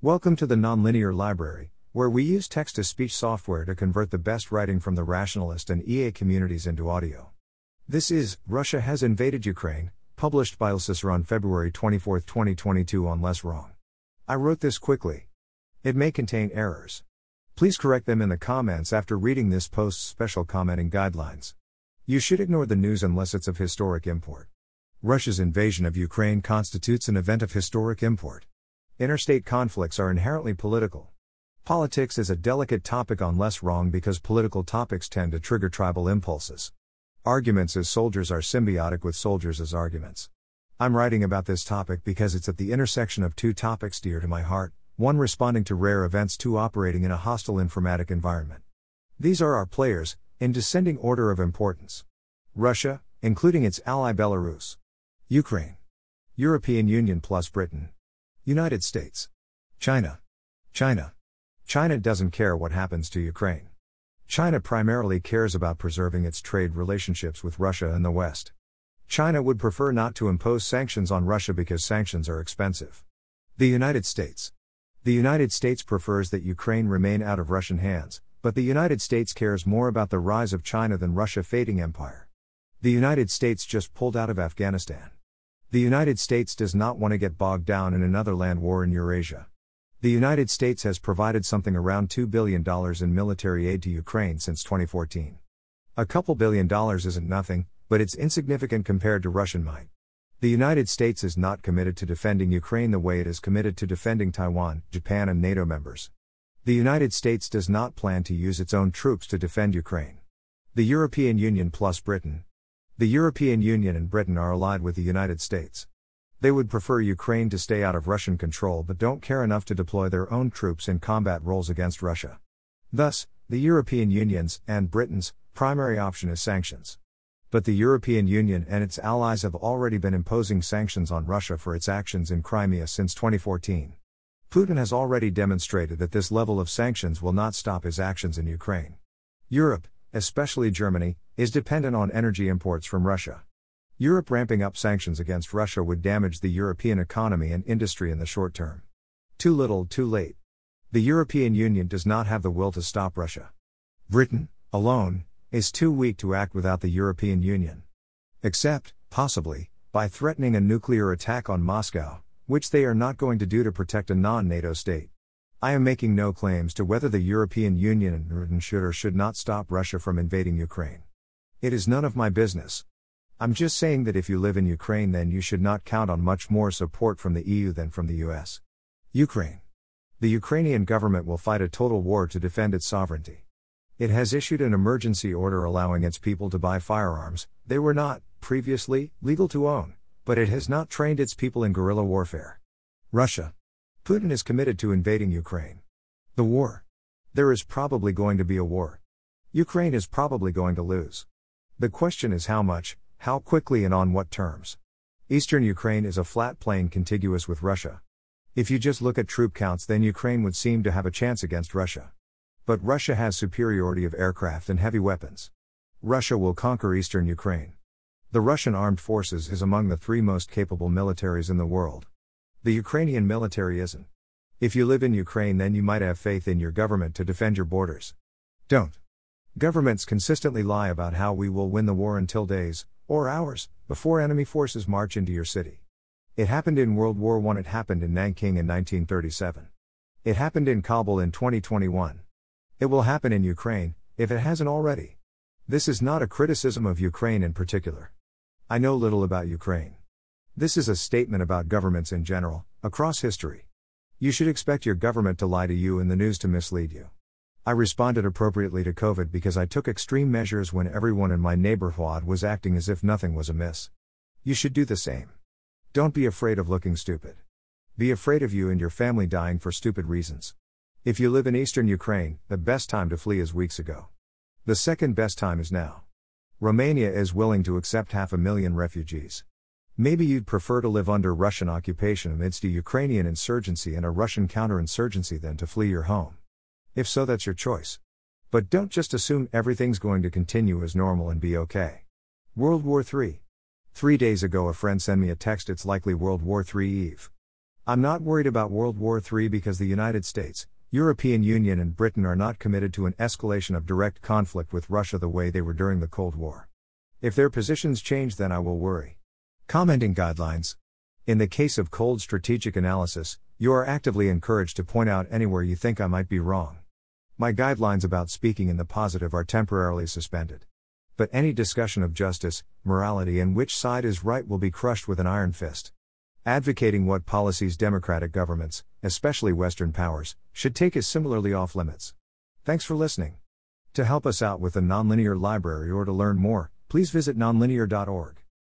Welcome to the Nonlinear Library, where we use text to speech software to convert the best writing from the rationalist and EA communities into audio. This is Russia Has Invaded Ukraine, published by lsusr on February 24, 2022, on Less Wrong. I wrote this quickly. It may contain errors. Please correct them in the comments after reading this post's special commenting guidelines. You should ignore the news unless it's of historic import. Russia's invasion of Ukraine constitutes an event of historic import. Interstate conflicts are inherently political. Politics is a delicate topic on less wrong because political topics tend to trigger tribal impulses. Arguments as soldiers are symbiotic with soldiers as arguments. I'm writing about this topic because it's at the intersection of two topics dear to my heart one responding to rare events, two operating in a hostile informatic environment. These are our players, in descending order of importance Russia, including its ally Belarus. Ukraine. European Union plus Britain. United States. China. China. China doesn't care what happens to Ukraine. China primarily cares about preserving its trade relationships with Russia and the West. China would prefer not to impose sanctions on Russia because sanctions are expensive. The United States. The United States prefers that Ukraine remain out of Russian hands, but the United States cares more about the rise of China than Russia fading empire. The United States just pulled out of Afghanistan. The United States does not want to get bogged down in another land war in Eurasia. The United States has provided something around $2 billion in military aid to Ukraine since 2014. A couple billion dollars isn't nothing, but it's insignificant compared to Russian might. The United States is not committed to defending Ukraine the way it is committed to defending Taiwan, Japan, and NATO members. The United States does not plan to use its own troops to defend Ukraine. The European Union plus Britain, the European Union and Britain are allied with the United States. They would prefer Ukraine to stay out of Russian control but don't care enough to deploy their own troops in combat roles against Russia. Thus, the European Union's, and Britain's, primary option is sanctions. But the European Union and its allies have already been imposing sanctions on Russia for its actions in Crimea since 2014. Putin has already demonstrated that this level of sanctions will not stop his actions in Ukraine. Europe, especially Germany, is dependent on energy imports from Russia. Europe ramping up sanctions against Russia would damage the European economy and industry in the short term. Too little, too late. The European Union does not have the will to stop Russia. Britain, alone, is too weak to act without the European Union. Except, possibly, by threatening a nuclear attack on Moscow, which they are not going to do to protect a non NATO state. I am making no claims to whether the European Union and Britain should or should not stop Russia from invading Ukraine. It is none of my business. I'm just saying that if you live in Ukraine, then you should not count on much more support from the EU than from the US. Ukraine. The Ukrainian government will fight a total war to defend its sovereignty. It has issued an emergency order allowing its people to buy firearms, they were not, previously, legal to own, but it has not trained its people in guerrilla warfare. Russia. Putin is committed to invading Ukraine. The war. There is probably going to be a war. Ukraine is probably going to lose. The question is how much, how quickly, and on what terms. Eastern Ukraine is a flat plain contiguous with Russia. If you just look at troop counts, then Ukraine would seem to have a chance against Russia. But Russia has superiority of aircraft and heavy weapons. Russia will conquer eastern Ukraine. The Russian armed forces is among the three most capable militaries in the world. The Ukrainian military isn't. If you live in Ukraine, then you might have faith in your government to defend your borders. Don't. Governments consistently lie about how we will win the war until days, or hours, before enemy forces march into your city. It happened in World War I, it happened in Nanking in 1937. It happened in Kabul in 2021. It will happen in Ukraine, if it hasn't already. This is not a criticism of Ukraine in particular. I know little about Ukraine. This is a statement about governments in general, across history. You should expect your government to lie to you and the news to mislead you. I responded appropriately to COVID because I took extreme measures when everyone in my neighborhood was acting as if nothing was amiss. You should do the same. Don't be afraid of looking stupid. Be afraid of you and your family dying for stupid reasons. If you live in eastern Ukraine, the best time to flee is weeks ago. The second best time is now. Romania is willing to accept half a million refugees. Maybe you'd prefer to live under Russian occupation amidst a Ukrainian insurgency and a Russian counterinsurgency than to flee your home. If so, that's your choice. But don't just assume everything's going to continue as normal and be okay. World War III. Three days ago, a friend sent me a text, it's likely World War III Eve. I'm not worried about World War III because the United States, European Union, and Britain are not committed to an escalation of direct conflict with Russia the way they were during the Cold War. If their positions change, then I will worry. Commenting guidelines. In the case of cold strategic analysis, you are actively encouraged to point out anywhere you think I might be wrong. My guidelines about speaking in the positive are temporarily suspended. But any discussion of justice, morality, and which side is right will be crushed with an iron fist advocating what policies democratic governments, especially Western powers, should take is similarly off limits. Thanks for listening. To help us out with the Nonlinear Library or to learn more, please visit nonlinear.org.